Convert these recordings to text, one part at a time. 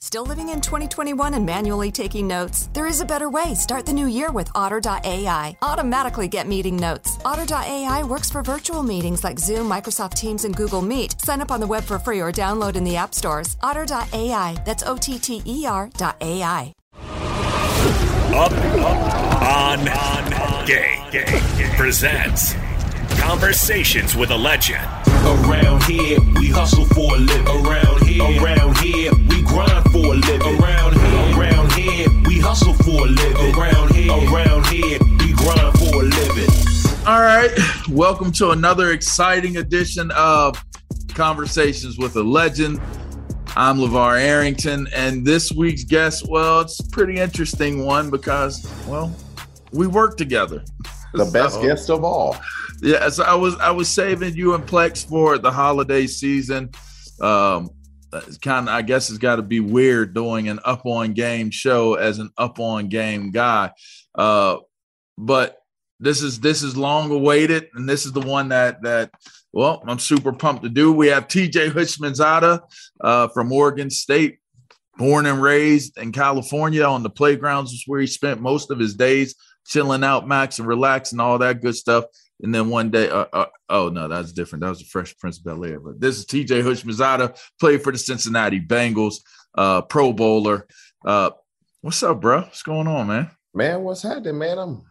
Still living in 2021 and manually taking notes? There is a better way. Start the new year with Otter.ai. Automatically get meeting notes. Otter.ai works for virtual meetings like Zoom, Microsoft Teams, and Google Meet. Sign up on the web for free or download in the app stores. Otter.ai. That's O T T E R.ai. Up, up, on, on, game, game, presents Conversations with a Legend. Around here, we hustle for a living. Around here, around here, we grind for a living. Around here, around here, we hustle for a living. Around here, around here, we grind for a living. All right, welcome to another exciting edition of Conversations with a Legend. I'm LeVar Arrington, and this week's guest, well, it's a pretty interesting one because, well, we work together. The best guest of all. Yeah, so I was I was saving you and Plex for the holiday season. Um, it's kind of I guess it's got to be weird doing an up on game show as an up on game guy. Uh, but this is this is long awaited, and this is the one that that well I'm super pumped to do. We have TJ Houshmandzadeh uh, from Oregon State, born and raised in California on the playgrounds is where he spent most of his days chilling out, max and relaxing, all that good stuff. And then one day, uh, uh, oh no, that's different. That was the Fresh Prince of Bel Air. But this is T.J. Houshmandzadeh, played for the Cincinnati Bengals, uh, Pro Bowler. Uh, what's up, bro? What's going on, man? Man, what's happening, man? I'm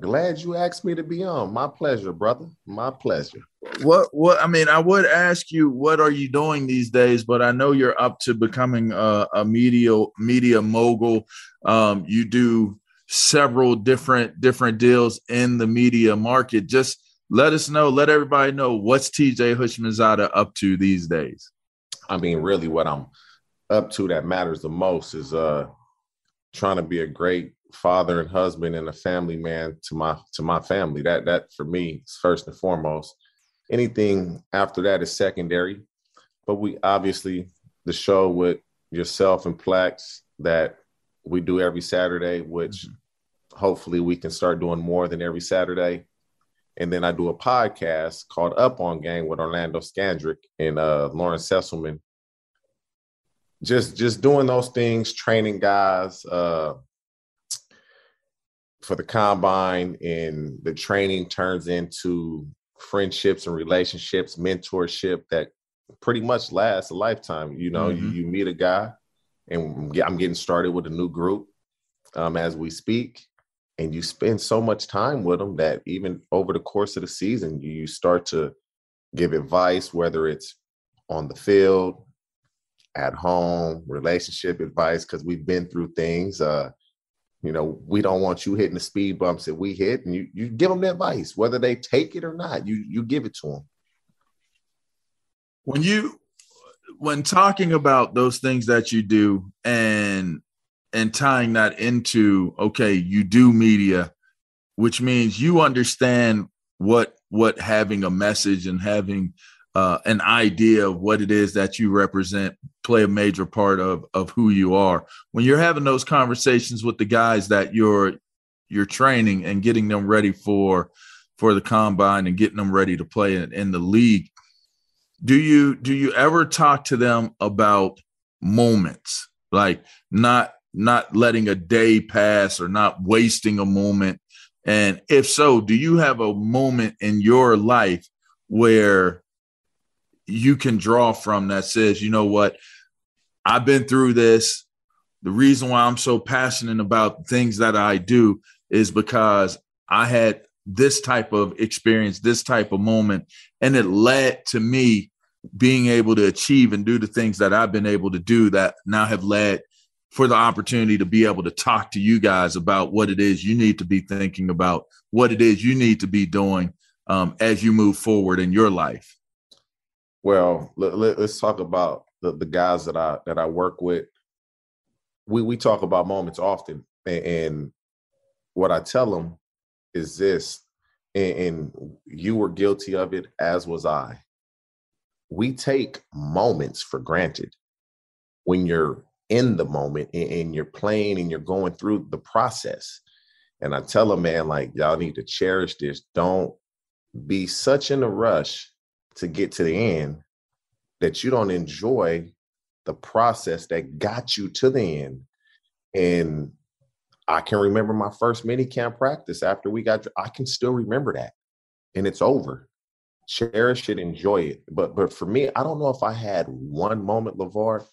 glad you asked me to be on. My pleasure, brother. My pleasure. What? What? I mean, I would ask you, what are you doing these days? But I know you're up to becoming a, a media media mogul. Um, you do several different different deals in the media market. Just let us know, let everybody know what's TJ Houshmandzadeh up to these days. I mean, really, what I'm up to that matters the most is uh trying to be a great father and husband and a family man to my to my family. That that for me is first and foremost. Anything after that is secondary. But we obviously the show with yourself and Plex that we do every Saturday, which mm-hmm. hopefully we can start doing more than every Saturday. And then I do a podcast called Up on Game with Orlando Scandrick and uh, Lauren Sesselmann. Just just doing those things, training guys uh, for the combine, and the training turns into friendships and relationships, mentorship that pretty much lasts a lifetime. You know, mm-hmm. you, you meet a guy and I'm getting started with a new group um, as we speak. And you spend so much time with them that even over the course of the season, you start to give advice, whether it's on the field, at home, relationship advice, because we've been through things. Uh, you know, we don't want you hitting the speed bumps that we hit, and you you give them the advice, whether they take it or not. You you give it to them. When you when talking about those things that you do and and tying that into okay, you do media, which means you understand what what having a message and having uh, an idea of what it is that you represent play a major part of of who you are. When you're having those conversations with the guys that you're you're training and getting them ready for for the combine and getting them ready to play in, in the league do you do you ever talk to them about moments? Like not not letting a day pass or not wasting a moment? And if so do you have a moment in your life where you can draw from that says, you know what, I've been through this. The reason why I'm so passionate about things that I do is because I had this type of experience, this type of moment, and it led to me being able to achieve and do the things that I've been able to do that now have led for the opportunity to be able to talk to you guys about what it is you need to be thinking about, what it is you need to be doing um, as you move forward in your life. Well, let, us talk about the, the guys that I that I work with. We we talk about moments often, and, and what I tell them is this, and, and you were guilty of it, as was I. We take moments for granted when you're in the moment and, you're playing and you're going through the process. And I tell them, man, like y'all need to cherish this. Don't be such in a rush to get to the end that you don't enjoy the process that got you to the end. And I can remember my first mini camp practice after we got, I can still remember that. And it's over. Cherish it, enjoy it. But but for me, I don't know if I had one moment, LeVar.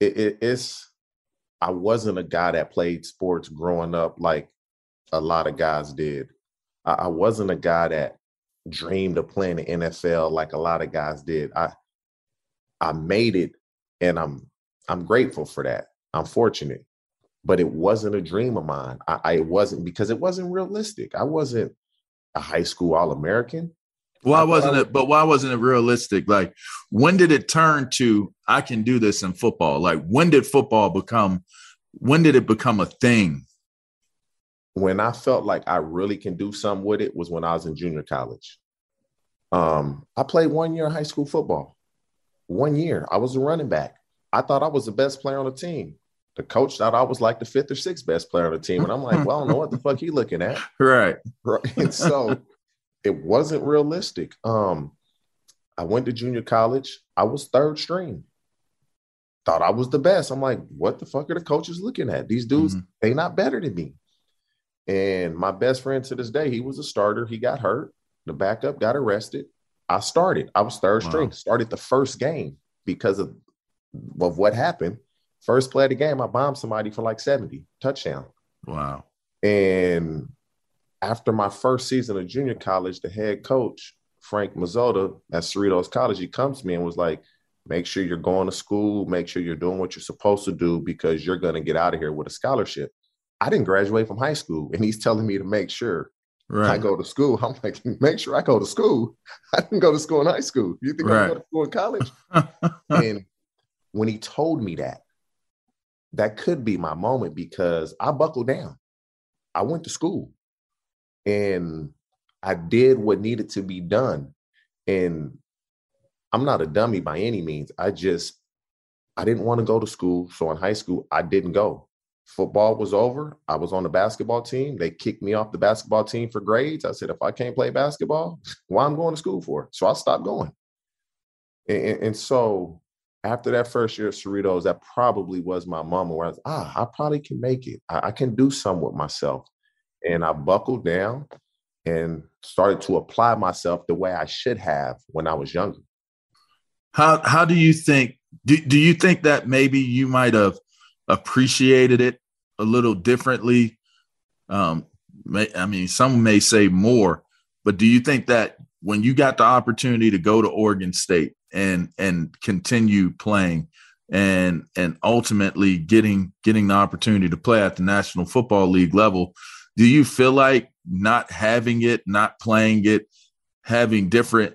It, it, it's I wasn't a guy that played sports growing up like a lot of guys did. I, I wasn't a guy that dreamed of playing the NFL like a lot of guys did. I I made it and I'm I'm grateful for that. I'm fortunate. But it wasn't a dream of mine. I, I wasn't because it wasn't realistic. I wasn't a high school all American. Why wasn't it? But why wasn't it realistic? Like, when did it turn to I can do this in football? Like, when did football become? When did it become a thing? when I felt like I really can do something with it was when I was in junior college. Um, I played one year of high school football. One year, I was a running back. I thought I was the best player on the team. The coach thought I was like the fifth or sixth best player on the team, and I'm like, well, I don't know what the fuck he looking at. Right. Right. And so it wasn't realistic. Um, I went to junior college. I was third string. Thought I was the best. I'm like, what the fuck are the coaches looking at? These dudes, mm-hmm. they not better than me. And my best friend to this day, he was a starter. He got hurt. The backup got arrested. I started. I was third wow. string. Started the first game because of, of what happened. First play of the game, I bombed somebody for like 70 touchdown. Wow. And after my first season of junior college, the head coach, Frank Mazzotta at Cerritos College, he comes to me and was like, make sure you're going to school, make sure you're doing what you're supposed to do because you're going to get out of here with a scholarship. I didn't graduate from high school, and he's telling me to make sure right. I go to school. I'm like, make sure I go to school. I didn't go to school in high school. You think right. I go to school in college? and when he told me that, that could be my moment because I buckled down. I went to school and I did what needed to be done. And I'm not a dummy by any means. I just I didn't want to go to school. So in high school, I didn't go football was over. I was on the basketball team. They kicked me off the basketball team for grades. I said, if I can't play basketball, why I'm going to school for? So I stopped going. And, and, so after that first year of Cerritos, that probably was my moment where I was, ah, I probably can make it. I, I can do some with myself. And I buckled down and started to apply myself the way I should have when I was younger. How how do you think do, do you think that maybe you might have appreciated it a little differently. Um, may, I mean, some may say more, but do you think that when you got the opportunity to go to Oregon State and and continue playing and and ultimately getting getting the opportunity to play at the National Football League level. Do you feel like not having it, not playing it, having different,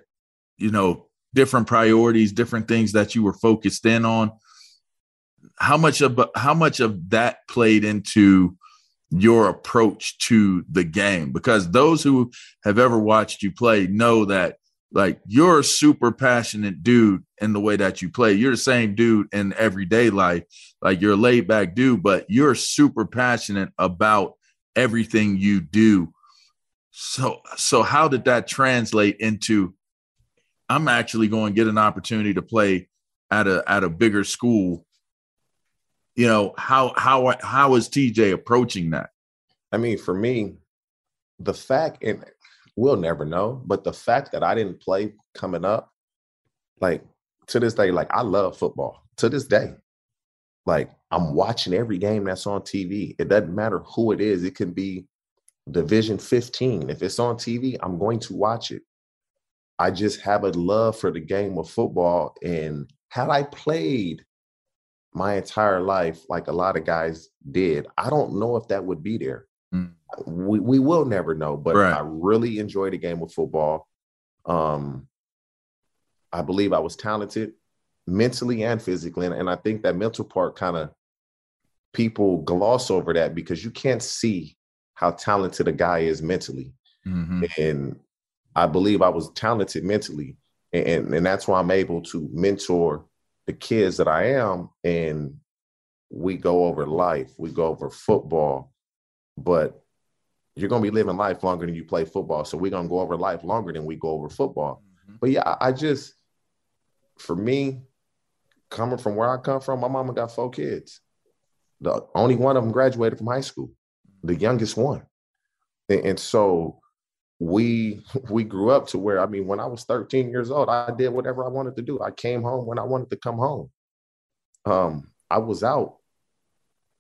you know, different priorities, different things that you were focused in on? How much of how much of that played into your approach to the game? Because those who have ever watched you play know that like you're a super passionate dude in the way that you play. You're the same dude in everyday life. Like you're a laid back dude, but you're super passionate about everything you do. So so how did that translate into I'm actually going to get an opportunity to play at a at a bigger school. You know, how how how is TJ approaching that? I mean, for me, the fact and we'll never know. But the fact that I didn't play coming up, like to this day, like I love football to this day. Like I'm watching every game that's on TV. It doesn't matter who it is. It can be Division 15. If it's on TV, I'm going to watch it. I just have a love for the game of football. And had I played my entire life like a lot of guys did, I don't know if that would be there. Mm we, we will never know, but right. I really enjoy the game of football. Um, I believe I was talented mentally and physically. And, and I think that mental part kind of people gloss over that because you can't see how talented a guy is mentally. Mm-hmm. And I believe I was talented mentally. And, and that's why I'm able to mentor the kids that I am. And we go over life, we go over football. But you're going to be living life longer than you play football. So we're going to go over life longer than we go over football. Mm-hmm. But yeah, I just, for me, coming from where I come from, my mama got four kids. The only one of them graduated from high school, the youngest one. And, and so we we grew up to where I mean, when I was 13 years old, I did whatever I wanted to do. I came home when I wanted to come home. Um, I was out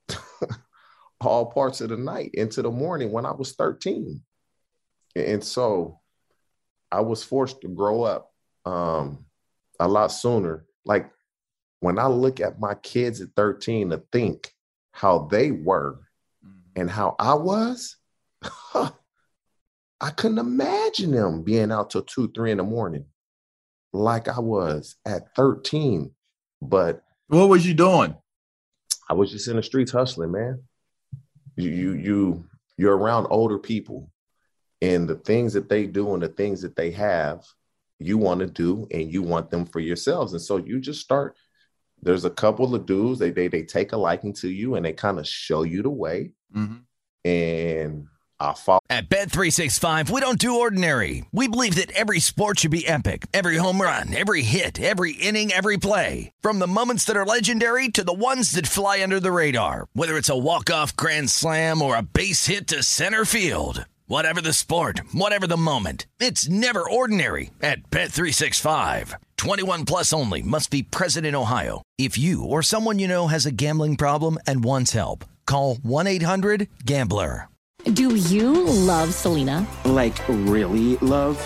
all parts of the night into the morning when I was 13. And so I was forced to grow up um, a lot sooner. Like when I look at my kids at 13 to think how they were mm-hmm. and how I was, I couldn't imagine them being out till two, three in the morning like I was at 13. But what was you doing? I was just in the streets hustling, man you you you you're around older people and the things that they do and the things that they have you want to do and you want them for yourselves and so you just start there's a couple of dudes they they, they take a liking to you and they kind of show you the way mm-hmm. and I follow. At Bet365, we don't do ordinary. We believe that every sport should be epic. Every home run, every hit, every inning, every play. From the moments that are legendary to the ones that fly under the radar. Whether it's a walk-off grand slam or a base hit to center field. Whatever the sport, whatever the moment. It's never ordinary at Bet365. 21 plus only must be present in Ohio. If you or someone you know has a gambling problem and wants help, call 1-800-GAMBLER. Do you love Selena? Like, really love?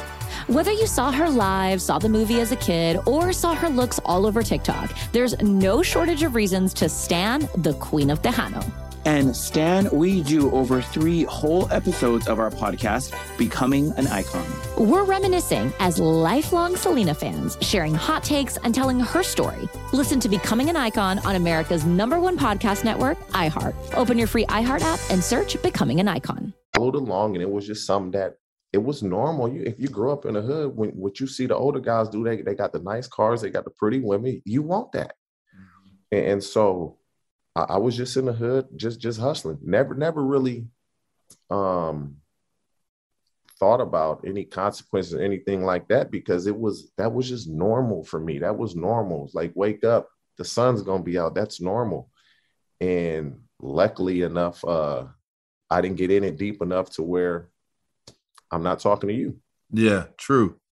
Whether you saw her live, saw the movie as a kid, or saw her looks all over TikTok, there's no shortage of reasons to stan the Queen of Tejano. And Stan, we do over three whole episodes of our podcast, Becoming an Icon. We're reminiscing as lifelong Selena fans, sharing hot takes and telling her story. Listen to Becoming an Icon on America's number one podcast network, iHeart. Open your free iHeart app and search Becoming an Icon. Followed along, and it was just something that it was normal. You, if you grew up in the hood, when what you see the older guys do, they they got the nice cars, they got the pretty women. You want that, mm-hmm. and, and so I, I was just in the hood, just just hustling. Never, never really um thought about any consequences or anything like that because it was that was just normal for me. That was normal. Like wake up, the sun's gonna be out. That's normal. And luckily enough, uh, I didn't get in it deep enough to where I'm not talking to you. Yeah, true.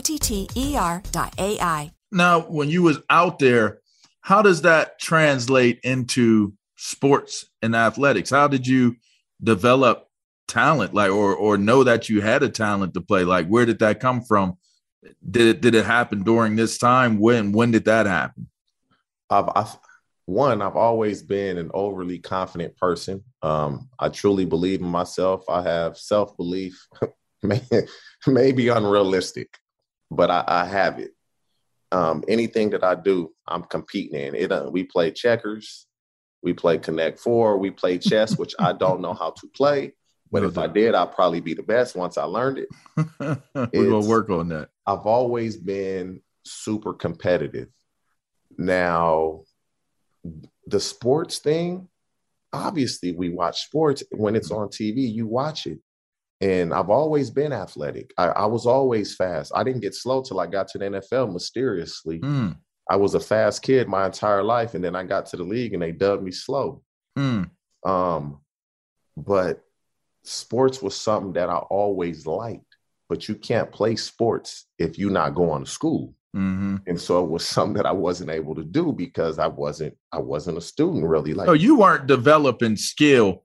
T T E R dot AI. Now, when you was out there, how does that translate into sports and athletics? How did you develop talent, like, or or know that you had a talent to play? Like, where did that come from? Did it did it happen during this time? When when did that happen? I've, I've one, I've always been an overly confident person. Um, I truly believe in myself. I have self belief, maybe unrealistic but I, I have it. Um, anything that I do, I'm competing in. It. Uh, we play checkers, we play Connect Four, we play chess, which I don't know how to play. But if I did, I'd probably be the best once I learned it. We're gonna work on that. I've always been super competitive. Now, the sports thing, obviously, we watch sports when it's on TV. You watch it. And I've always been athletic. I, I, was always fast. I didn't get slow till I got to the NFL mysteriously. Mm. I was a fast kid my entire life. And then I got to the league and they dubbed me slow. Mm. Um, but sports was something that I always liked. But you can't play sports if you're not going to school. Mm-hmm. And so it was something that I wasn't able to do because I wasn't I wasn't a student really. Like, oh, you weren't developing skill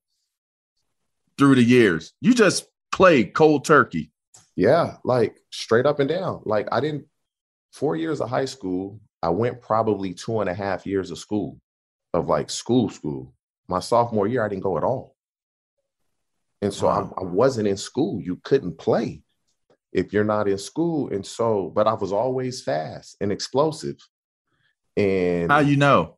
through the years. You just played cold turkey. Yeah, like straight up and down. Like I didn't four years of high school. I went probably two and a half years of school, of like school school. My sophomore year, I didn't go at all. And so wow. I, I wasn't in school. You couldn't play if you're not in school. And so, but I was always fast and explosive. And how you know?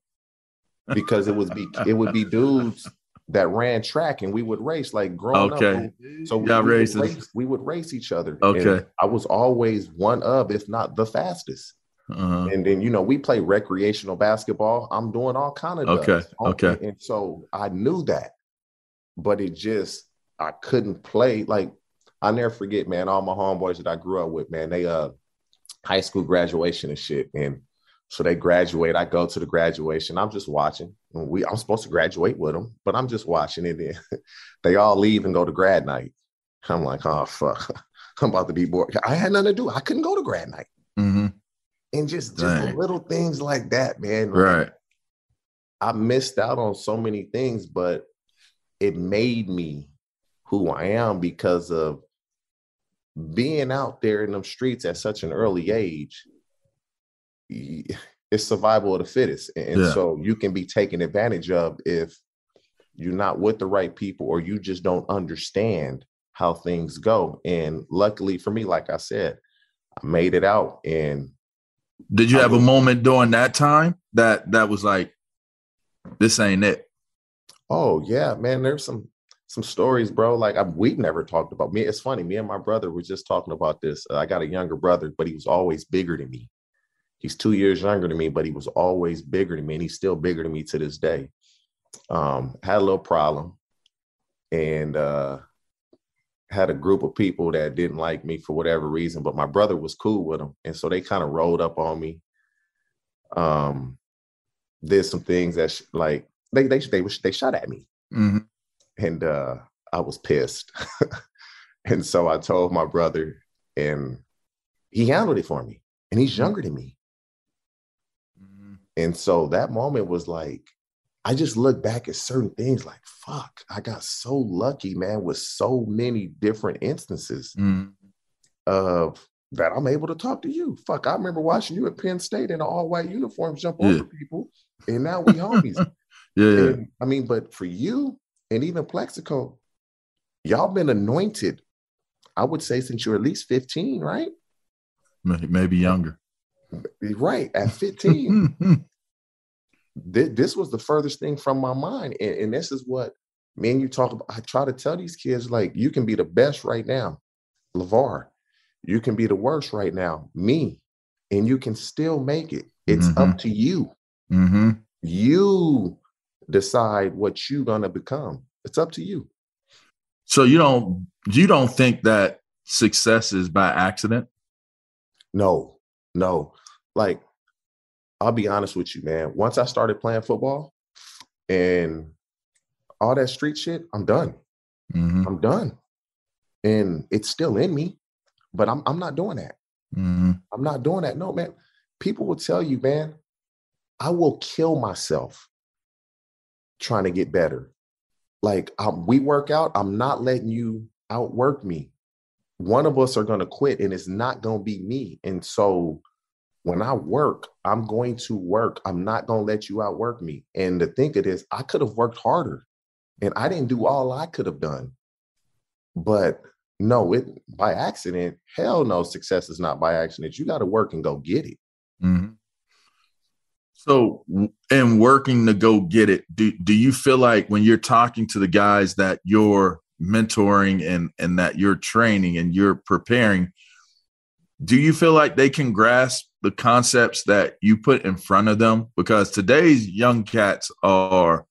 because it was be it would be dudes that ran track and we would race like growing okay. up. So we, we, would race, we would race each other. Okay. And I was always one of, if not the fastest. Uh-huh. And then you know we play recreational basketball. I'm doing all kind of okay, okay. And so I knew that, but it just I couldn't play. Like I never forget, man. All my homeboys that I grew up with, man, they uh high school graduation and shit, and so they graduate. I go to the graduation. I'm just watching. We I'm supposed to graduate with them, but I'm just watching it. Then they all leave and go to grad night. I'm like, oh fuck, I'm about to be bored. I had nothing to do. I couldn't go to grad night. Mm-hmm. And just just little things like that, man. Right. I missed out on so many things, but it made me who I am because of being out there in them streets at such an early age it's survival of the fittest. And yeah. so you can be taken advantage of if you're not with the right people or you just don't understand how things go. And luckily for me, like I said, I made it out. And did you I have was, a moment during that time that that was like, this ain't it? Oh yeah, man. There's some some stories, bro. Like I, we've never talked about me. It's funny. Me and my brother were just talking about this. Uh, I got a younger brother, but he was always bigger than me. He's two years younger than me, but he was always bigger than me, and he's still bigger than me to this day. Um, had a little problem, and uh, had a group of people that didn't like me for whatever reason, but my brother was cool with them, and so they kind of rolled up on me. Um, did some things that sh- like they they they they shot at me, mm-hmm. and uh, I was pissed, and so I told my brother, and he handled it for me, and he's younger than me. And so that moment was like, I just look back at certain things like, fuck, I got so lucky, man, with so many different instances mm. of that I'm able to talk to you. Fuck, I remember watching you at Penn State in an all white uniform jump yeah. over people, and now we homies. yeah, and, I mean, but for you and even Plexico, y'all been anointed. I would say since you're at least 15, right? Maybe younger. Right at 15. this was the furthest thing from my mind. And, and this is what me and you talk about. I try to tell these kids, like, you can be the best right now, LeVar. You can be the worst right now, me, and you can still make it. It's Mhm. up to you. Mm-hmm. You decide what you're gonna become. It's up to you. So you don't you don't think that success is by accident? No, no. Like, I'll be honest with you, man. Once I started playing football and all that street shit, I'm done. Mm-hmm. I'm done. And it's still in me, but I'm I'm not doing that. Mm-hmm. I'm not doing that. No, man. People will tell you, man, I will kill myself trying to get better. Like um, we work out, I'm not letting you outwork me. One of us are going to quit and it's not going to be me. And so when I work, I'm going to work. I'm not going to let you outwork me. And to think of this, I could have worked harder and I didn't do all I could have done. But no, it by accident, hell no, success is not by accident. You got to work and go get it. Mm-hmm. So, in working to go get it, do do you feel like when you're talking to the guys that you're mentoring and and that you're training and you're preparing, do you feel like they can grasp the concepts that you put in front of them? Because today's young cats are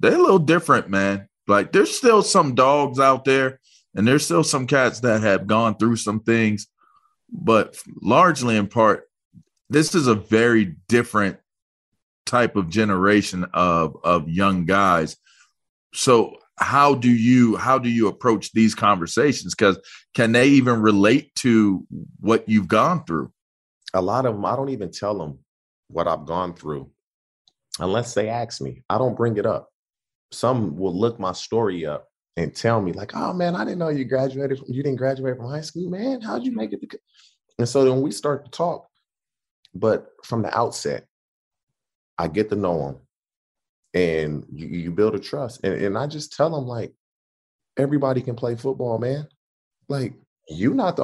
they're a little different, man. Like there's still some dogs out there, and there's still some cats that have gone through some things, but largely in part, this is a very different type of generation of of young guys. So how do you how do you approach these conversations? Because can they even relate to what you've gone through? A lot of them, I don't even tell them what I've gone through unless they ask me. I don't bring it up. Some will look my story up and tell me, like, oh man, I didn't know you graduated from, you didn't graduate from high school, man. How'd you make it? to co-" And so then we start to talk. But from the outset, I get to know them and you, you build a trust. And, and I just tell them, like, everybody can play football, man. Like, you're not the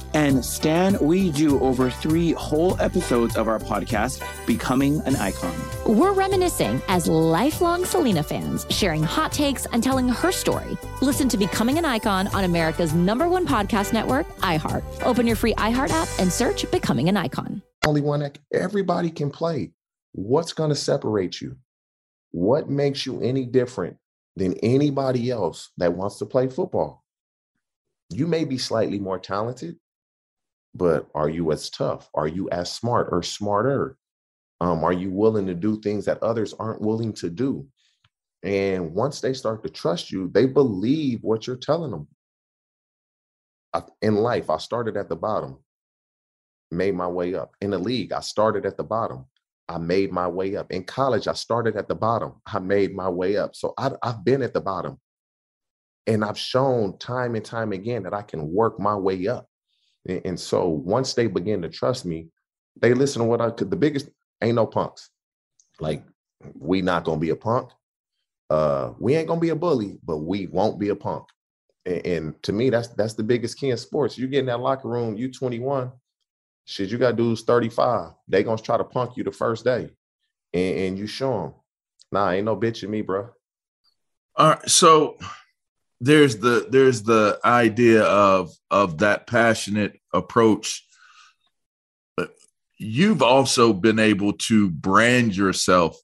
And Stan, we do over three whole episodes of our podcast, Becoming an Icon. We're reminiscing as lifelong Selena fans, sharing hot takes and telling her story. Listen to Becoming an Icon on America's number one podcast network, iHeart. Open your free iHeart app and search Becoming an Icon. only one that everybody can play. What's going to separate you? What makes you any different than anybody else that wants to play football? You may be slightly more talented, but are you as tough? Are you as smart or smarter? Um, are you willing to do things that others aren't willing to do? And once they start to trust you, they believe what you're telling them. In life, I started at the bottom made my way up. In the league, I started at the bottom. I made my way up. In college, I started at the bottom. I made my way up. So I, I've been at the bottom. And I've shown time and time again that I can work my way up. And, so once they begin to trust me, they listen to what I could. The biggest ain't no punks. Like, we not to be a punk. Uh, we ain't to be a bully, but we won't be a punk. And, and to me, that's that's the biggest key in sports. You get in that locker room, you 21, Shit, you got dudes 35. They gonna try to punk you the first day. And, and you show them. Nah, ain't no bitch in me, bro. All right, so there's the there's the idea of of that passionate approach. But you've also been able to brand yourself.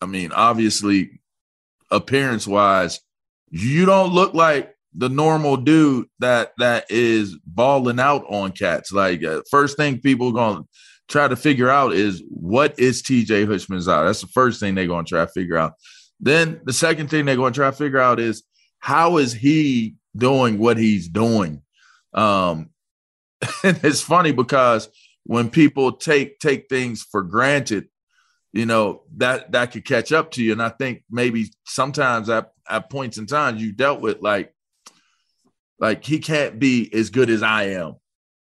I mean, obviously, appearance wise, you don't look like the normal dude that that is balling out on cats. Like uh, first thing people are gonna try to figure out is what is TJ Houshmandzadeh. That's the first thing they're gonna try to figure out. Then the second thing they're gonna try to figure out is how is he doing what he's doing. Um, and it's funny because when people take take things for granted, you know, that that could catch up to you. And I think maybe sometimes at, at points in time you dealt with like like he can't be as good as I am.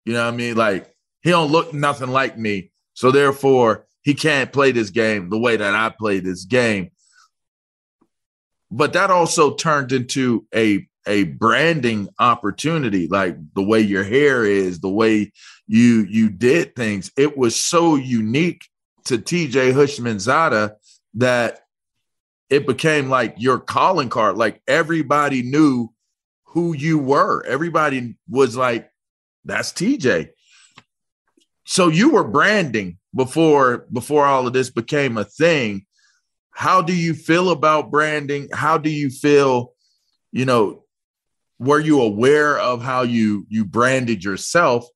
You know what I mean? Like he don't look nothing like me. So therefore he can't play this game the way that I play this game. But that also turned into a a branding opportunity like the way your hair is the way you you did things. It was so unique to TJ Houshmandzadeh that it became like your calling card. Like everybody knew who you were. Everybody was like that's TJ so you were branding before before all of this became a thing how do you feel about branding? How do you feel you know were you aware of how you you branded yourself?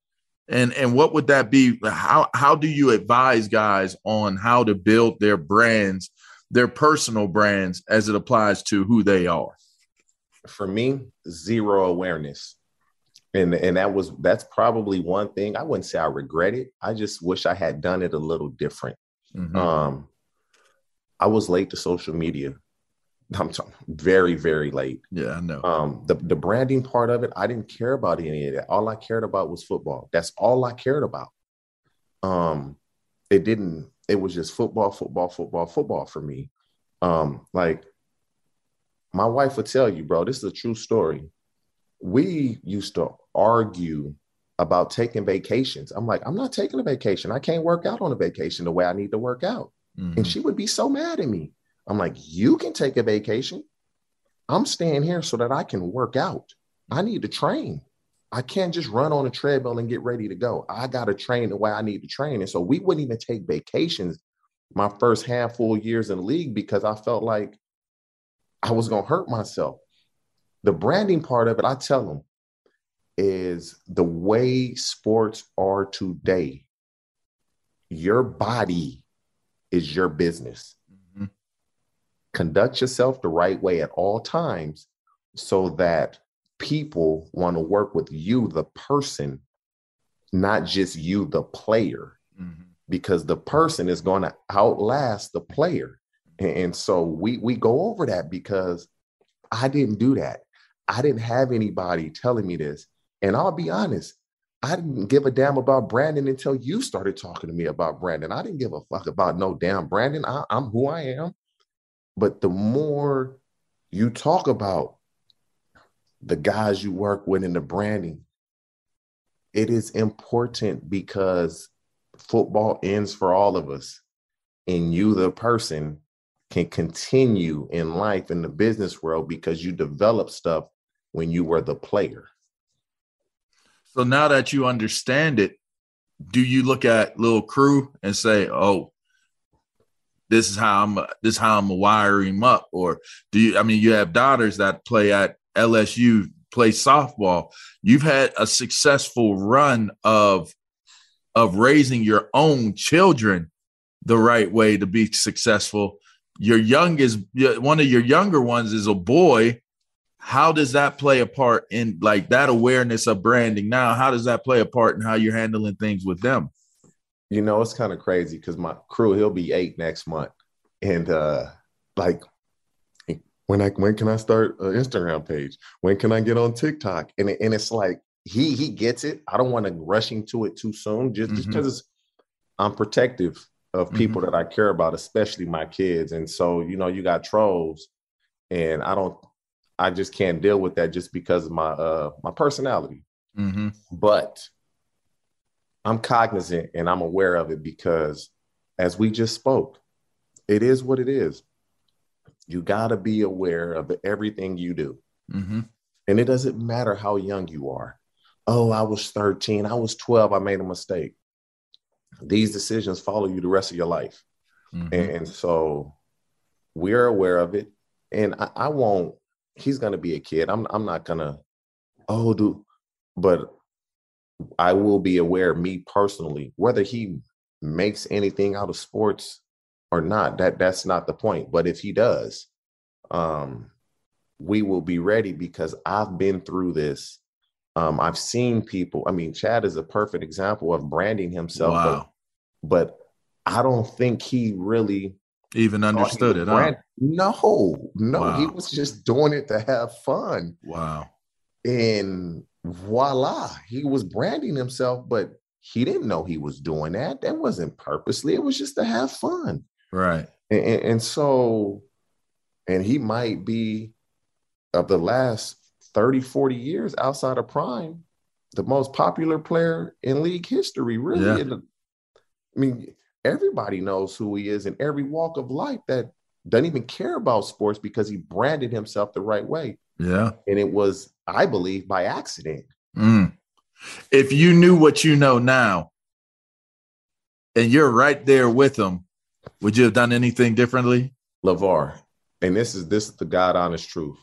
And and what would that be? How how do you advise guys on how to build their brands their personal brands as it applies to who they are? For me zero awareness. And and that was that's probably one thing. I wouldn't say i regret it. I just wish i had done it a little different. Mm-hmm. um i was late to social media I'm talking very, very late. Yeah, I know. Um, the, the branding part of it, I didn't care about any of that. All I cared about was football. That's all I cared about. Um, it didn't, it was just football, football, football, football for me. Um, like my wife would tell you, bro, this is a true story. We used to argue about taking vacations. I'm like, I'm not taking a vacation. I can't work out on a vacation the way I need to work out. Mm-hmm. And she would be so mad at me. I'm like, you can take a vacation. I'm staying here so that I can work out. I need to train. I can't just run on a treadmill and get ready to go. I got to train the way I need to train. And so we wouldn't even take vacations my first handful of years in the league because I felt like I was going to hurt myself. The branding part of it, I tell them, is the way sports are today. Your body is your business conduct yourself the right way at all times so that people want to work with you, the person, not just you, the player, mm-hmm. because the person is going to outlast the player. And so we we go over that because I didn't do that. I didn't have anybody telling me this. And I'll be honest, I didn't give a damn about branding until you started talking to me about branding. I didn't give a fuck about no damn branding. I, am who I am. But the more you talk about the guys you work with in the branding, it is important because football ends for all of us. And you, the person, can continue in life in the business world because you develop stuff when you were the player. So now that you understand it, do you look at little crew and say, "Oh, this is how I'm this is how I'm gonna him up? Or do you I mean you have daughters that play at LSU, play softball. You've had a successful run of of raising your own children the right way to be successful. Your youngest one of your younger ones is a boy. How does that play a part in like that awareness of branding now? How does that play a part in how you're handling things with them? you know, it's kind of crazy because my crew, he'll be eight next month. And uh like when I when can I start an Instagram page? When can I get on TikTok? And and it's like he he gets it. I don't want to rush into it too soon, just mm-hmm. because I'm protective of people mm-hmm. that I care about, especially my kids. And so, you know, you got trolls, and I don't, I just can't deal with that just because of my uh my personality. Mm-hmm. But I'm cognizant and I'm aware of it because, as we just spoke, it is what it is. You got to be aware of everything you do. Mm-hmm. And it doesn't matter how young you are. Oh, I was 13, I was 12, I made a mistake. These decisions follow you the rest of your life. Mm-hmm. And so we're aware of it. And I, I won't, he's going to be a kid. I'm, I'm not going to, oh, do, but I will be aware, me personally, whether he makes anything out of sports or not, that that's not the point. But if he does, um, we will be ready because I've been through this Um, I've seen people. I mean, Chad is a perfect example of branding himself. Wow. But, but I don't think he really Even oh, understood it. Huh? No, no, he was just doing it to have fun. Wow. And voila, he was branding himself, but he didn't know he was doing that. That wasn't purposely, it was just to have fun. Right. And, and, and so, and he might be of the last 30, 40 years outside of prime, the most popular player in league history, really. Yeah. I mean, everybody knows who he is in every walk of life that doesn't even care about sports because he branded himself the right way. Yeah. And it was, I believe, by accident. Mm. If you knew what you know now, and you're right there with them, would you have done anything differently? LeVar, and this is this is the God honest truth.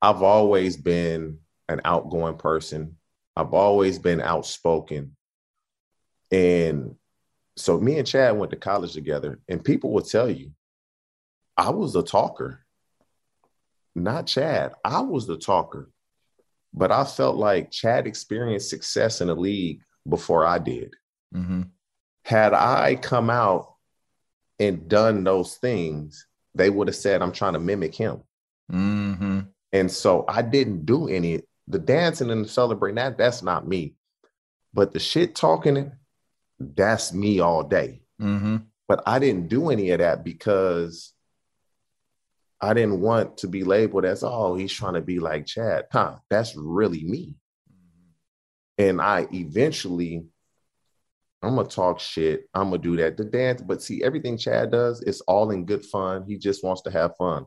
I've always been an outgoing person. I've always been outspoken. And so me and Chad went to college together, and people will tell you, I was a talker. Not Chad. I was the talker. But I felt like Chad experienced success in the league before I did. Mm-hmm. Had I come out and done those things, they would have said, I'm trying to mimic him. Mm-hmm. And so I didn't do any the dancing and the celebrating that that's not me. But the shit talking, that's me all day. Mm-hmm. But I didn't do any of that because I didn't want to be labeled as, oh, he's trying to be like Chad. Huh, that's really me. And I eventually, I'm gonna talk shit. I'm gonna do that. The dance, but see, everything Chad does is all in good fun. He just wants to have fun.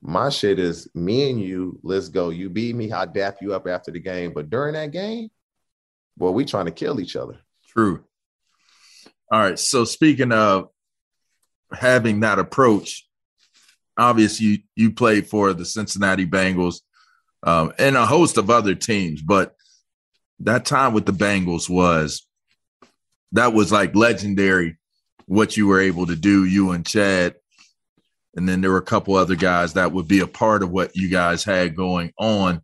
My shit is me and you, let's go. You beat me, I'll dap you up after the game. But during that game, well, we trying to kill each other. True. All right. So speaking of having that approach, obviously you, you played for the Cincinnati Bengals um, and a host of other teams, but that time with the Bengals was that was like legendary what you were able to do, you and Chad. And then there were a couple other guys that would be a part of what you guys had going on.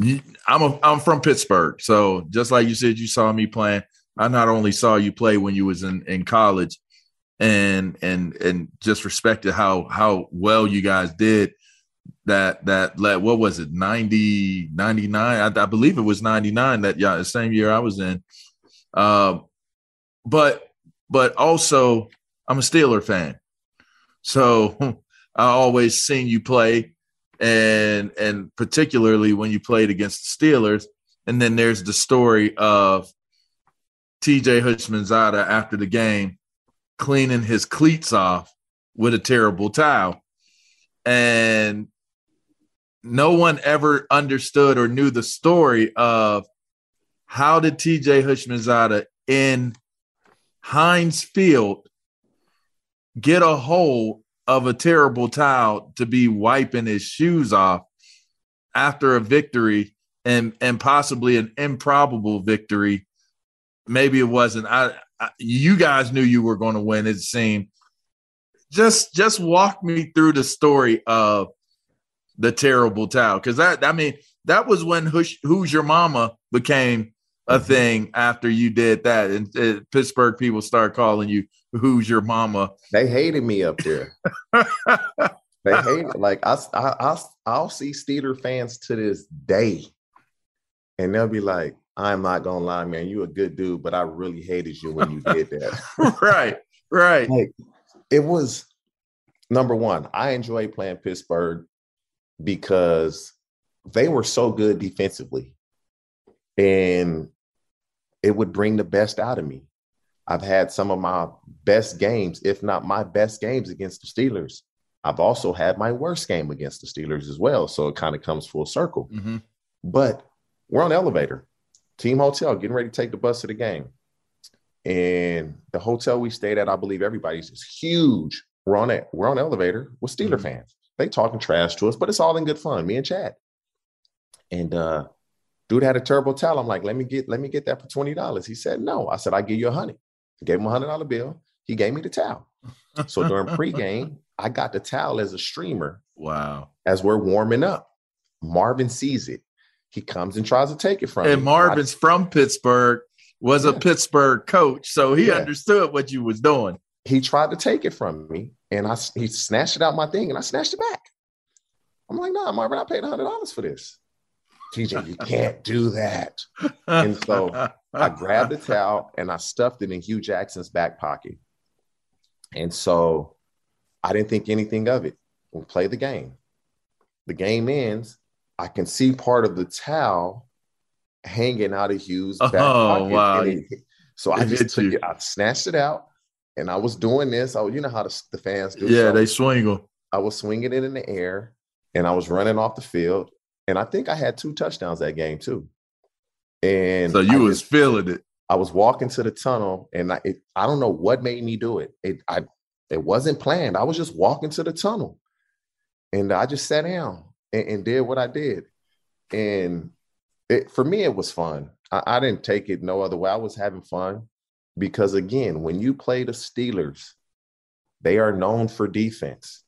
I'm a, I'm from Pittsburgh, so just like you said, you saw me playing. I not only saw you play when you was in, in college, and and and just respected how how well you guys did. That that let what was it 90 99 I, I believe it was 99 that yeah the same year I was in uh, but but also I'm a Steeler fan so I always seen you play and and particularly when you played against the Steelers. And then there's the story of TJ Houshmandzadeh after the game cleaning his cleats off with a terrible towel. And no one ever understood or knew the story of how did TJ Houshmandzadeh in Heinz Field get a hold of a terrible towel to be wiping his shoes off after a victory and and possibly an improbable victory. Maybe it wasn't. I, I you guys knew you were going to win. It seemed. Just just walk me through the story of the terrible towel because that I mean that was when Who's, Who's Your Mama became a thing after you did that, and uh, Pittsburgh people start calling you Who's Your Mama. They hated me up there. they hate. Like I, I, I, I'll see Steeler fans to this day, and they'll be like, "I'm not gonna lie, man. You a good dude, but I really hated you when you did that." right, right. Like it was number one. I enjoy playing Pittsburgh because they were so good defensively, and it would bring the best out of me. I've had some of my best games, if not my best games against the Steelers. I've also had my worst game against the Steelers as well. So it kind of comes full circle. Mm-hmm. But we're on elevator, team hotel, getting ready to take the bus to the game. And the hotel we stayed at, I believe everybody's is huge. We're on it. We're on elevator with Steeler fans. They talking trash to us, but it's all in good fun. Me and Chad. And uh dude had a terrible towel. I'm like, let me get let me get that for twenty dollars. He said no. I said I give you a hundred. Gave him a hundred dollar bill. He gave me the towel. So during pregame, I got the towel as a streamer Wow. as we're warming up. Marvin sees it. He comes and tries to take it from me. and me. Marvin's from Pittsburgh, was a Pittsburgh coach, so he Yeah. understood what you was doing. he tried to take it from me and I he snatched it out my thing and I snatched it back. I'm like, nah, Marvin, I paid hundred dollars for this. TJ, you can't do that. And so I grabbed the towel and I stuffed it in Hue Jackson's back pocket. And so I didn't think anything of it. We play the game. The game ends. I can see part of the towel hanging out of Hue's back Oh, pocket. wow. It- so I just took you. it, I snatched it out and I was doing this. Oh, you know how the, the fans do. yeah, So they swing them. I was swinging it in the air and I was running off the field. And I think I had two touchdowns that game too. And So you I was just- feeling it. I was walking to the tunnel, and I it, I don't know what made me do it. It I it wasn't planned. I was just walking to the tunnel, and I just sat down and, and did what I did. And it, for me, it was fun. I, I didn't take it no other way. I was having fun because again, when you play the Steelers, they are known for defense,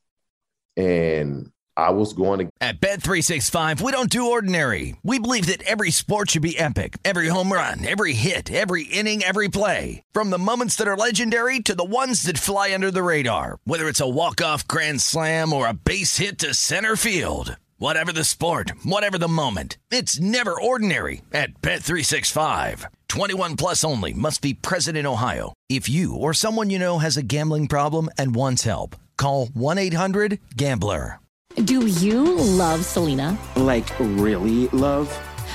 and I was going to At Bet365, we don't do ordinary. We believe that every sport should be epic. Every home run, every hit, every inning, every play. From the moments that are legendary to the ones that fly under the radar. Whether it's a walk-off grand slam or a base hit to center field. Whatever the sport, whatever the moment. It's never ordinary at Bet365. 21 plus only must be present in Ohio. If you or someone you know has a gambling problem and wants help, call 1-800-GAMBLER. Do you love Selena? Like, really love?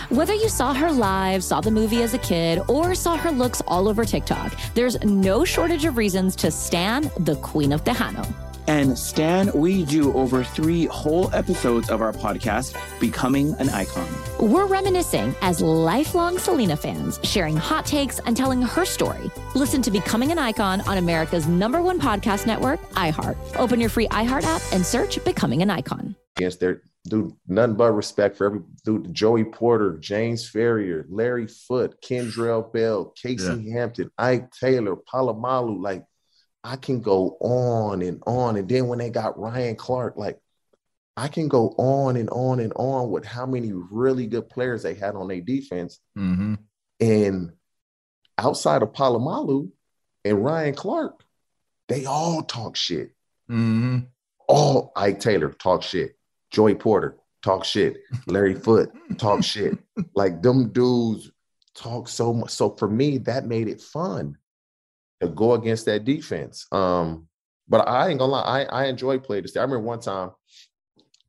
Whether you saw her live, saw the movie as a kid, or saw her looks all over TikTok, there's no shortage of reasons to stan the Queen of Tejano. And Stan, we do over three whole episodes of our podcast, Becoming an Icon. We're reminiscing as lifelong Selena fans, sharing hot takes and telling her story. Listen to Becoming an Icon on America's number one podcast network, iHeart. Open your free iHeart app and search Becoming an Icon. against their dude, nothing but respect for every dude, Joey Porter, James Farrior, Larry Foote, Kendrell Bell, Casey Hampton, Ike Taylor, Polamalu. Like I can go on and on. And then when they got Ryan Clark, like I can go on and on and on with how many really good players they had on their defense. Mm-hmm. And outside of Polamalu and Ryan Clark, they all talk shit Mm-hmm. all Ike Taylor talk shit. Joey Porter talk shit. Larry Foote talk shit. Like them dudes talk so much. So for me, that made it fun to go against that defense. Um, but I ain't gonna lie, I, I enjoy playing this. I remember one time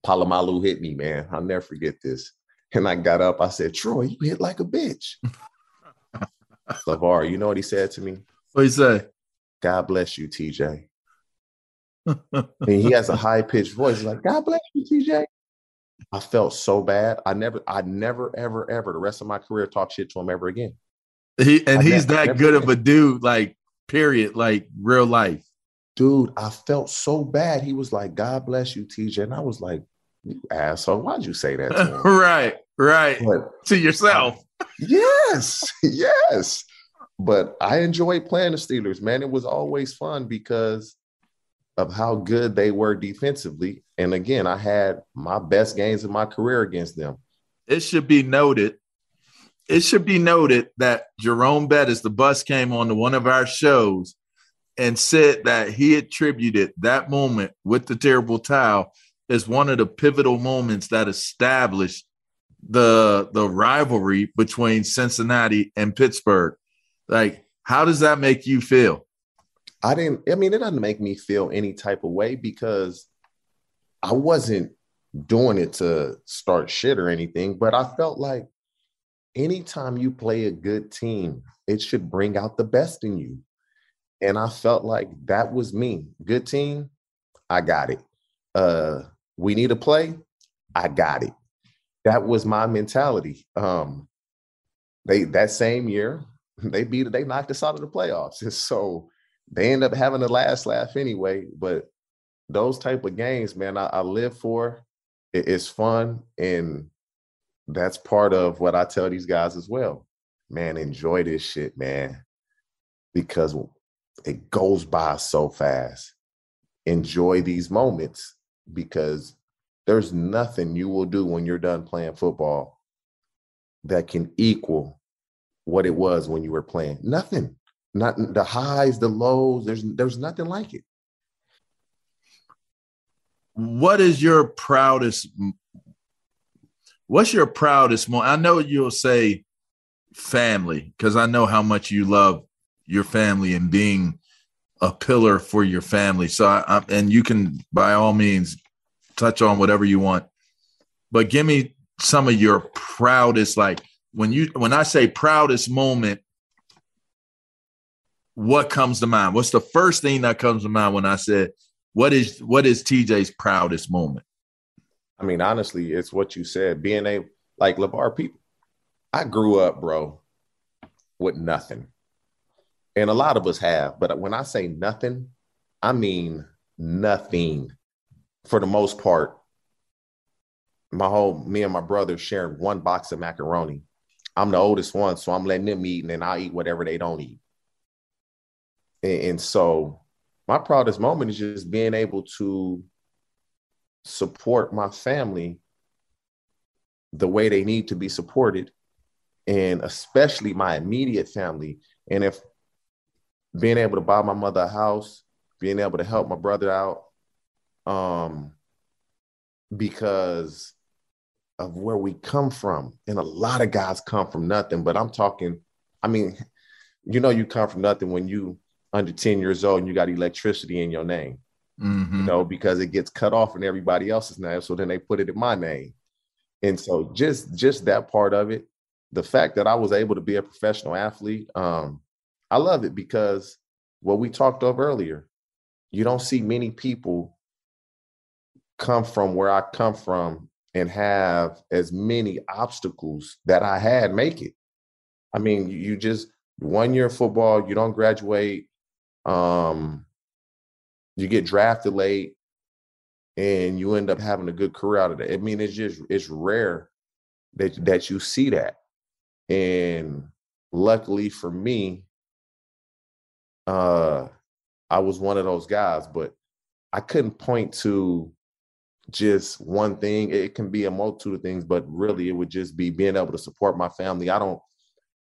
Polamalu hit me, man. I'll never forget this. And I got up, I said, Troy, you hit like a bitch. LeVar, you know what he said to me? What you say? God bless you, TJ. and he has a high pitched voice. He's like, God bless you, TJ. I felt so bad. I never, I never, ever, ever, the rest of my career talk shit to him ever again. He and I he's never- that never good of a dude, like period, like real life. Dude, I felt so bad. He was like, God bless you, TJ. And I was like, you asshole, why'd you say that to him? right, right. But To yourself. yes, yes. But I enjoyed playing the Steelers, man. It was always fun because of how good they were defensively. And again, I had my best games of my career against them. It should be noted. It should be noted that Jerome Bettis, the bus came on to one of our shows and said that he attributed that moment with the terrible towel as one of the pivotal moments that established the the rivalry between Cincinnati and Pittsburgh. Like, how does that make you feel? I didn't, I mean, it doesn't make me feel any type of way because I wasn't doing it to start shit or anything, but I felt like anytime you play a good team, it should bring out the best in you. And I felt like that was me. Good team, I got it. Uh, we need to play, I got it. That was my mentality. Um, they that same year, they beat they knocked us out of the playoffs. And so they end up having the last laugh anyway. But those type of games, man, I, I live for. It- it's fun, and that's part of what I tell these guys as well. Man, enjoy this shit, man, because it goes by so fast. Enjoy these moments because there's nothing you will do when you're done playing football that can equal what it was when you were playing. Nothing. Not the highs, the lows. There's there's nothing like it. What is your proudest? What's your proudest moment? I know you'll say family because I know how much you love your family and being a pillar for your family. So, I, I, and you can by all means touch on whatever you want, but give me some of your proudest, like when you when I say proudest moment, what comes to mind? What's the first thing that comes to mind when I said what is what is TJ's proudest moment? I mean, honestly, it's what you said. Being a like LeVar people. I grew up, bro, with nothing. And a lot of us have, but when I say nothing, I mean nothing for the most part. My whole me and my brother sharing one box of macaroni. I'm the oldest one, so I'm letting them eat, and then I'll eat whatever they don't eat. And, and so my proudest moment is just being able to support my family the way they need to be supported and especially my immediate family and if being able to buy my mother a house being able to help my brother out um because of where we come from and a lot of guys come from nothing but i'm talking i mean you know you come from nothing when you under 10 years old and you got electricity in your name. Mm-hmm. You know, because it gets cut off in everybody else's name. So then they put it in my name. And so just just that part of it, the fact that I was able to be a professional athlete, um, I love it because what we talked of earlier, you don't see many people come from where I come from and have as many obstacles that I had make it. I mean, you just one year of football, you don't graduate, um, you get drafted late and you end up having a good career out of that. I mean, it's just it's rare that that you see that. And luckily for me, uh I was one of those guys, but I couldn't point to just one thing. It can be a multitude of things, but really it would just be being able to support my family. I don't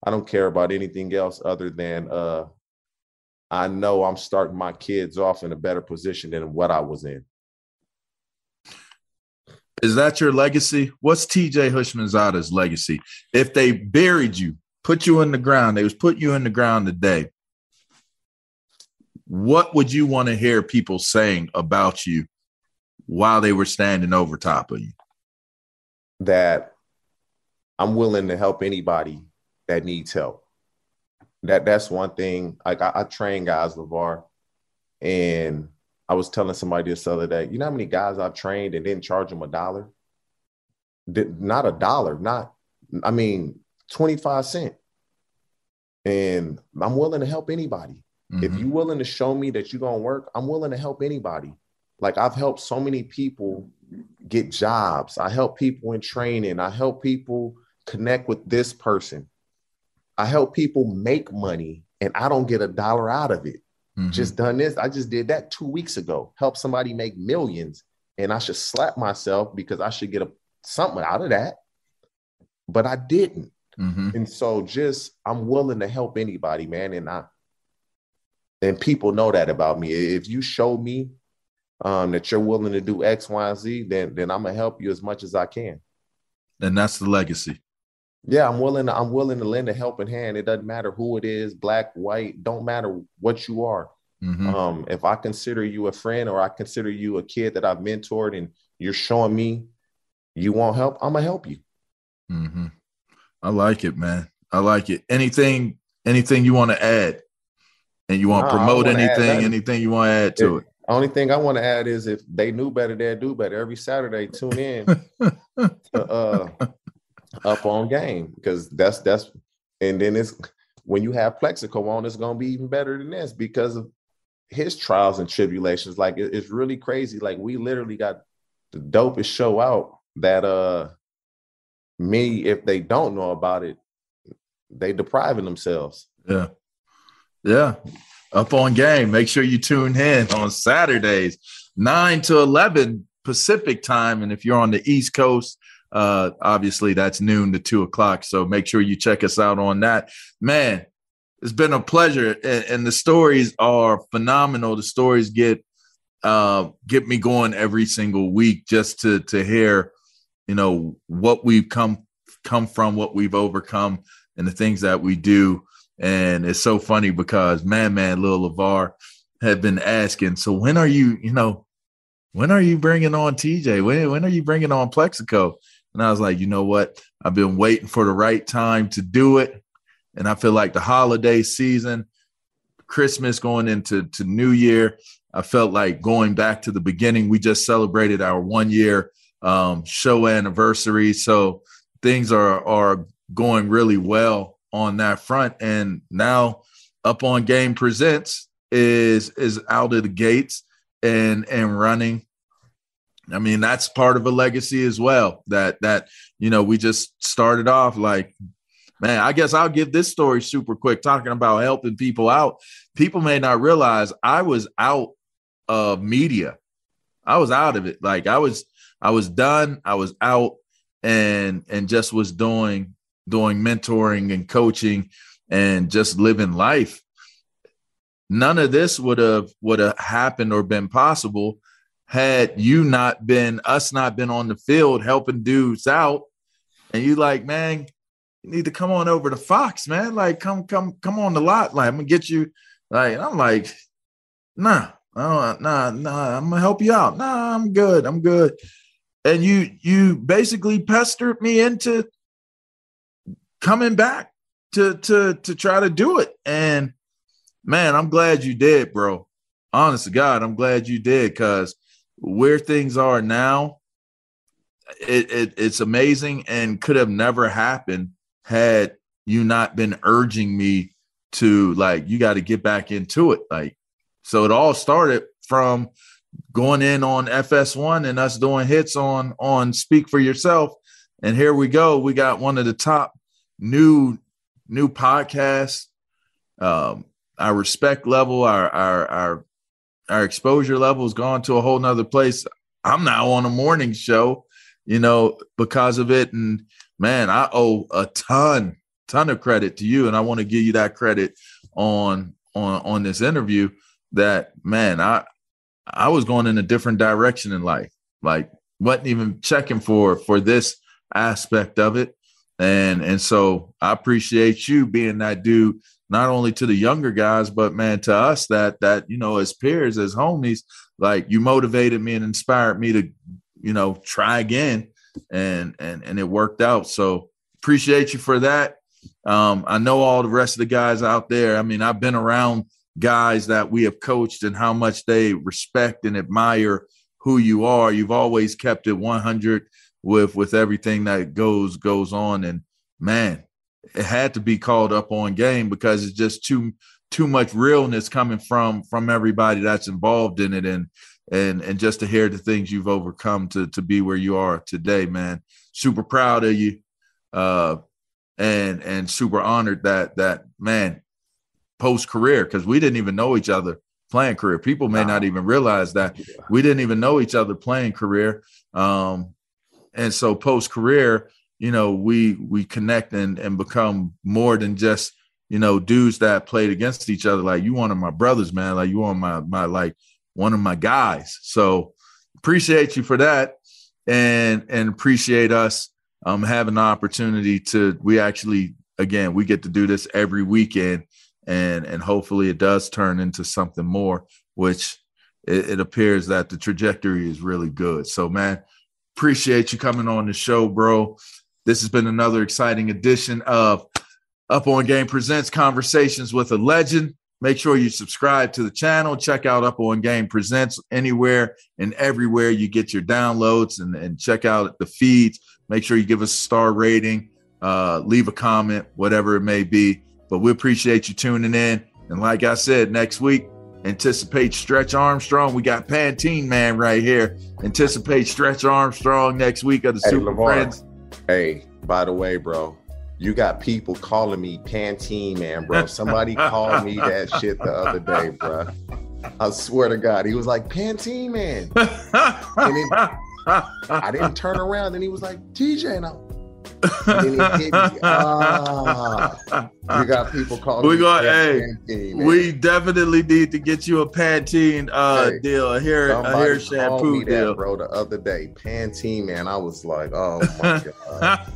I don't care about anything else other than uh I know I'm starting my kids off in a better position than what I was in. Is that your legacy? What's TJ Houshmandzadeh's legacy? If they buried you, put you in the ground, they was put you in the ground today. What would you want to hear people saying about you while they were standing over top of you? That I'm willing to help anybody that needs help that that's one thing. Like I, I train guys, LeVar, and I was telling somebody this other day, you know how many guys I've trained and didn't charge them a dollar? Did, not a dollar, not, I mean, 25 cent. And I'm willing to help anybody. Mm-hmm. If you're willing to show me that you're going to work, I'm willing to help anybody. Like I've helped so many people get jobs. I help people in training. I help people connect with this person. I help people make money and I don't get a dollar out of it. Mm-hmm. Just done this. I just did that two weeks ago. Help somebody make millions. And I should slap myself because I should get a, something out of that. But I didn't. Mm-hmm. And so just I'm willing to help anybody, man. And I and people know that about me. If you show me um, that you're willing to do X, Y, and Z, then then I'm gonna help you as much as I can. And that's the legacy. Yeah, I'm willing. To, I'm willing to lend a helping hand. It doesn't matter who it is, black, white. Don't matter what you are. Mm-hmm. Um, if I consider you a friend or I consider you a kid that I've mentored, and you're showing me you want help, I'm gonna help you. Mm-hmm. I like it, man. I like it. Anything, anything you want to add, and you want to promote anything, anything you want to add to it. it. Only thing I want to add is if they knew better, they'd do better. Every Saturday, tune in to, uh, up on game because that's that's and then it's when you have Plaxico on, it's gonna be even better than this because of his trials and tribulations. Like it, it's really crazy. Like we literally got the dopest show out that uh me if they don't know about it, they depriving themselves. Yeah. Yeah. Up on game. Make sure you tune in on Saturdays, 9 to 11 Pacific time. And if you're on the East Coast, Uh, obviously, that's noon to two o'clock. So make sure you check us out on that. Man, it's been a pleasure, and, and the stories are phenomenal. The stories get uh, get me going every single week just to to hear, you know, what we've come come from, what we've overcome, and the things that we do. And it's so funny because man, man, Lil Levar had been asking, so when are you, you know, when are you bringing on TJ? When when are you bringing on Plaxico? And I was like, you know what? I've been waiting for the right time to do it. And I feel like the holiday season, Christmas going into to New Year, I felt like going back to the beginning. We just celebrated our one year um, show anniversary. So things are are going really well on that front. And now up on game presents is is out of the gates and and running I mean, that's part of a legacy as well. That that you know, we just started off like, man. I guess I'll give this story super quick, talking about helping people out. People may not realize I was out of media. I was out of it. Like I was, I was done. I was out, and and just was doing doing mentoring and coaching, and just living life. None of this would have would have happened or been possible had you not been us not been on the field helping dudes out. And you like man you need to come on over to fox man. Like come come come on the lot. Like i'm gonna get you. Like i'm like nah nah nah nah i'm gonna help you out. Nah i'm good i'm good. And you you basically pestered me into coming back to to to try to do it. And man i'm glad you did bro. Honest to god i'm glad you did because where things are now, it, it, it's amazing and could have never happened had you not been urging me to like you got to get back into it. Like so it all started from going in on fs1 and us doing hits on on speak for yourself. And here we go. We got one of the top new new podcasts. Um our respect level our our our our exposure level has gone to a whole nother place. I'm now on a morning show, you know, because of it. And man, I owe a ton, ton of credit to you. And I want to give you that credit on on on this interview that man, I I was going in a different direction in life. Like wasn't even checking for for this aspect of it. And and so I appreciate you being that dude not only to the younger guys, but man, to us that that you know, as peers, as homies, like you motivated me and inspired me to, you know, try again, and and and it worked out. So appreciate you for that. Um, I know all the rest of the guys out there. I mean, I've been around guys that we have coached and how much they respect and admire who you are. You've always kept it 100 with with everything that goes goes on, and man, it had to be called up on game because it's just too too much realness coming from from everybody that's involved in it. And and and just to hear the things you've overcome to to be where you are today man. Super proud of you. Uh and and super honored that that man post career because we didn't even know each other playing career. People may wow. not even realize that. We didn't even know each other playing career. Um and so post career you know, we we connect and and become more than just you know dudes that played against each other. Like you one of my brothers, man. Like you one of my my like one of my guys. So appreciate you for that, and and appreciate us um having the opportunity to. We actually again we get to do this every weekend, and and hopefully it does turn into something more, which it, it appears that the trajectory is really good. So man, appreciate you coming on the show, bro. This has been another exciting edition of Up on Game Presents Conversations with a Legend. Make sure you subscribe to the channel. Check out Up on Game Presents anywhere and everywhere you get your downloads and, and check out the feeds. Make sure you give us a star rating, uh, leave a comment, whatever it may be. But we appreciate you tuning in. And like I said, next week, anticipate Stretch Armstrong. We got Pantene Man right here. Anticipate Stretch Armstrong next week of the hey, Super LeVar. Friends. Hey, by the way, bro, you got people calling me Pantene man, bro. Somebody called me that shit the other day, bro. I swear to God, he was like Pantene man. and, it, I didn't turn around. And he was like, TJ, and I, and he hit me. Ah, you got people calling. We got hey, Pantene, we definitely need to get you a Pantene uh, Hey, deal, a hair, a hair shampoo me that, deal. bro, the other day. Pantene, man. I was like, oh my god.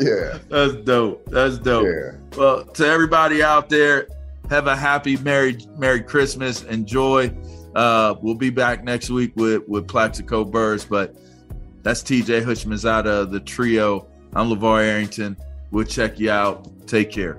yeah, That's dope. That's dope. yeah. Well, to everybody out there, have a happy Merry Merry Christmas. Enjoy. Uh, we'll be back next week with with Plaxico Burress, but that's TJ of the trio. I'm LeVar Arrington. We'll check you out. Take care.